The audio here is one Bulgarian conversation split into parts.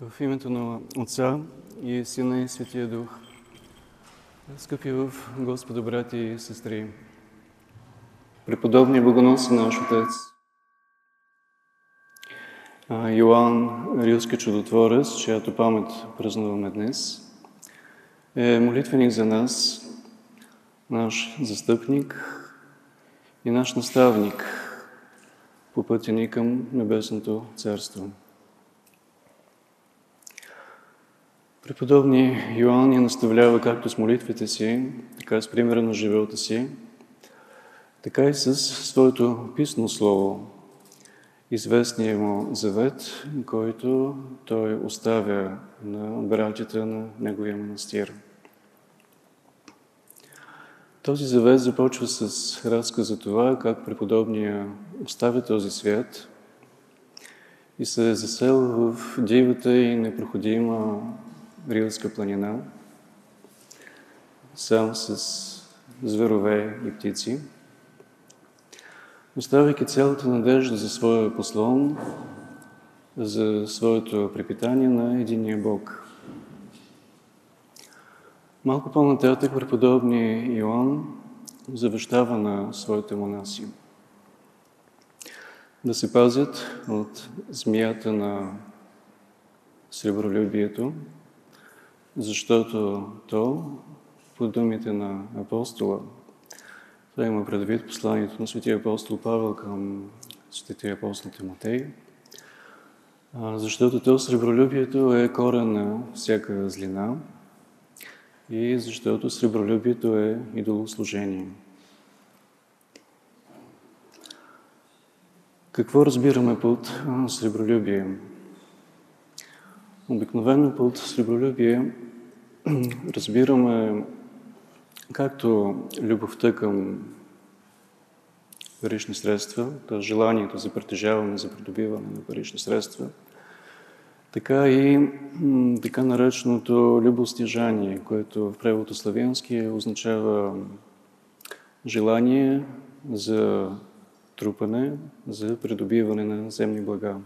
В името на Отца и Сина и Святия Дух, скъпи в Господа, брати и сестри, преподобни богоноси наш Отец, Йоанн Рилски чудотворец, чиято памет празнуваме днес, е молитвеник за нас, наш застъпник и наш наставник по пътя ни към Небесното Царство. Преподобни Йоанн ни наставлява както с молитвите си, така и с примера на живота си, така и с своето писно слово, известния му завет, който той оставя на братята на неговия манастир. Този завет започва с разказ за това, как преподобния оставя този свят и се заселва в дивата и непроходима Рилска планина, сам с зверове и птици, оставяйки цялата надежда за своя послон, за своето препитание на единия Бог. Малко по-нататък преподобни Иоанн завещава на своите монаси. Да се пазят от змията на сребролюбието, защото то, по думите на апостола, това има предвид посланието на светия апостол Павел към светия апостол Тимотей, защото то сребролюбието е корен на всяка злина и защото сребролюбието е идолослужение. Какво разбираме под сребролюбие? Обикновено под сребролюбие разбираме както любовта към парични средства, т.е. желанието за притежаване, за придобиване на парични средства, така и така нареченото любостяжание, което в превода славянски означава желание за трупане, за придобиване на земни блага.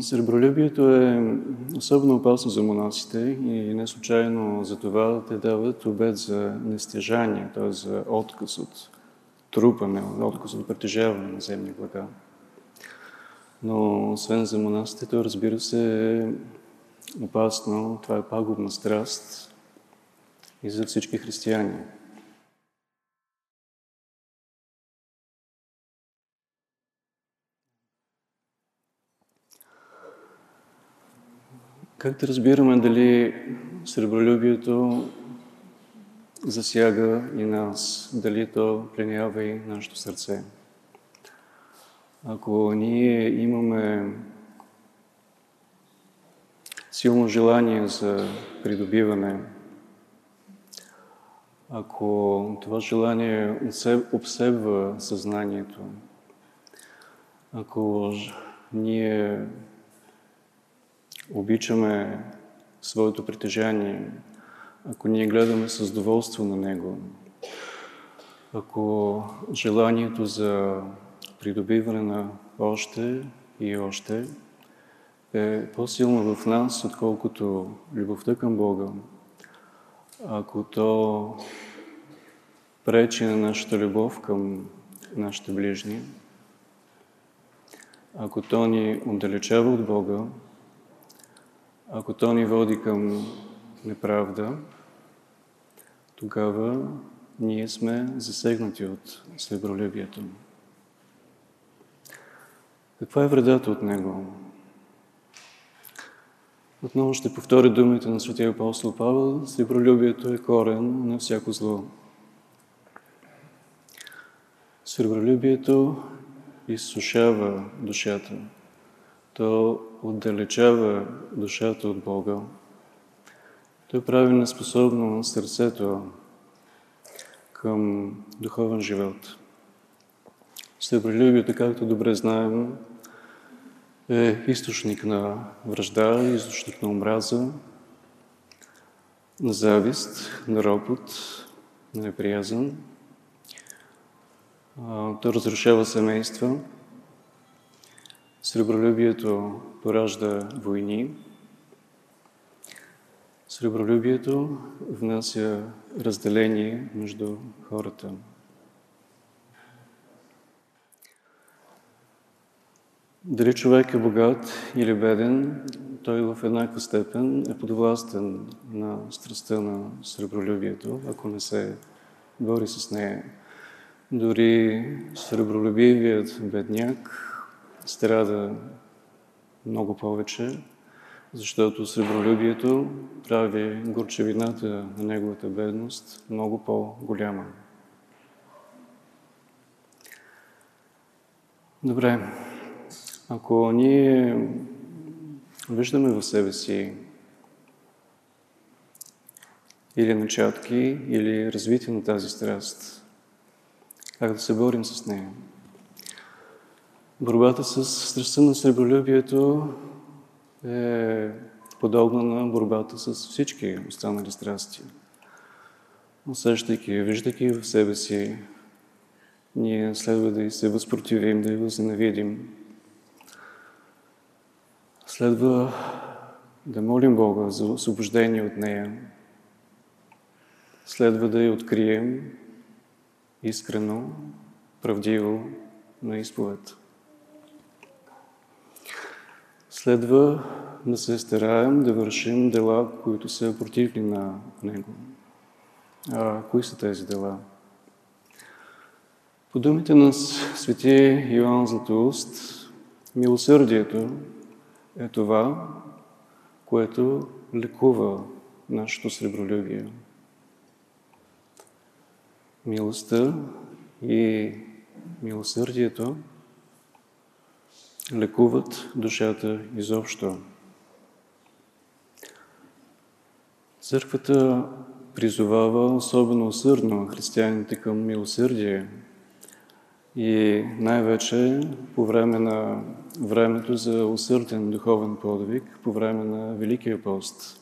Сребролюбието е особено опасно за монасите и не случайно за това те дават обед за нестяжание, т.е. за отказ от трупане, отказ от притежаване на земни блага. Но освен за монасите, то разбира се е опасно, това е пагубна страст и за всички християни. Как да разбираме дали сребролюбието засяга и нас, дали то пленява и нашето сърце? Ако ние имаме силно желание за придобиване, ако това желание обсебва съзнанието, ако ние обичаме своето притежание, ако ние гледаме с доволство на него, ако желанието за придобиване на още и още е по-силно в нас, отколкото любовта към Бога, ако то пречи на нашата любов към нашите ближни, ако то ни отдалечава от Бога, ако то ни води към неправда, тогава ние сме засегнати от сребролюбието. Каква е вредата от него? Отново ще повторя думите на светия апостол Павел. Сребролюбието е корен на всяко зло. Сребролюбието изсушава душата. То отдалечава душата от Бога. Той прави неспособно сърцето към духовен живот. Сребролюбието, както добре знаем, е източник на връжда, източник на омраза, на завист, на ропот, на неприязан. То разрушава семейства, Сребролюбието поражда войни. Сребролюбието внася разделение между хората. Дали човек е богат или беден, той в еднаква степен е подвластен на страстта на сребролюбието, ако не се бори с нея. Дори сребролюбивият бедняк страда много повече, защото сребролюбието прави горчевината на неговата бедност много по-голяма. Добре, ако ние виждаме в себе си или начатки, или развитие на тази страст, как да се борим с нея? Борбата с страстта на сребролюбието е подобна на борбата с всички останали страсти. Усещайки, виждайки в себе си, ние следва да и се възпротивим, да я възненавидим. Следва да молим Бога за освобождение от нея. Следва да я открием искрено, правдиво на изповед. Следва да се стараем да вършим дела, които са противни на Него. А кои са тези дела? По думите на свети Йоанн Златоуст, милосърдието е това, което лекува нашето сребролюбие. Милостта и милосърдието – лекуват душата изобщо. Църквата призовава особено усърдно християните към милосърдие и най-вече по време на времето за усърден духовен подвиг, по време на Великия пост.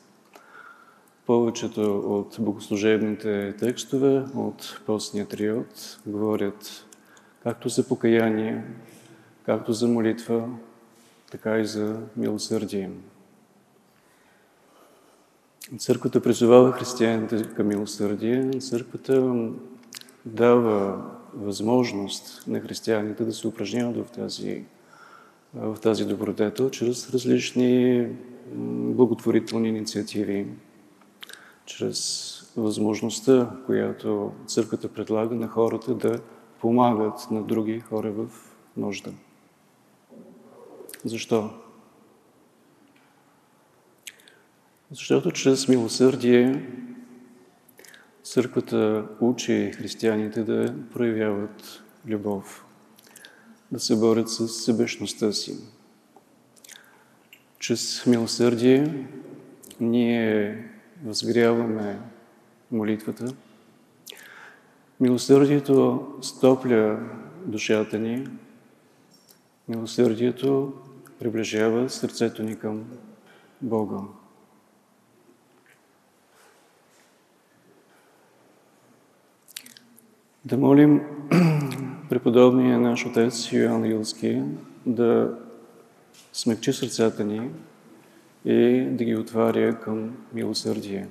Повечето от богослужебните текстове от постния триот говорят както за покаяние, както за молитва, така и за милосърдие. Църквата призовава християните към милосърдие. Църквата дава възможност на християните да се упражняват в тази, в тази добродетел чрез различни благотворителни инициативи, чрез възможността, която църквата предлага на хората да помагат на други хора в нужда. Защо? Защото чрез милосърдие църквата учи християните да проявяват любов, да се борят с себешността си. Чрез милосърдие ние възгряваме молитвата. Милосърдието стопля душата ни. Милосърдието приближава сърцето ни към Бога. Да молим преподобния наш отец Йоан Илски да смекчи сърцата ни и да ги отваря към милосърдие,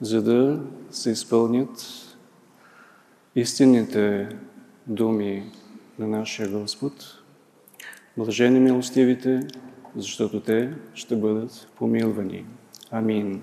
за да се изпълнят истинните думи на нашия Господ, Блажени милостивите, защото те ще бъдат помилвани. Амин.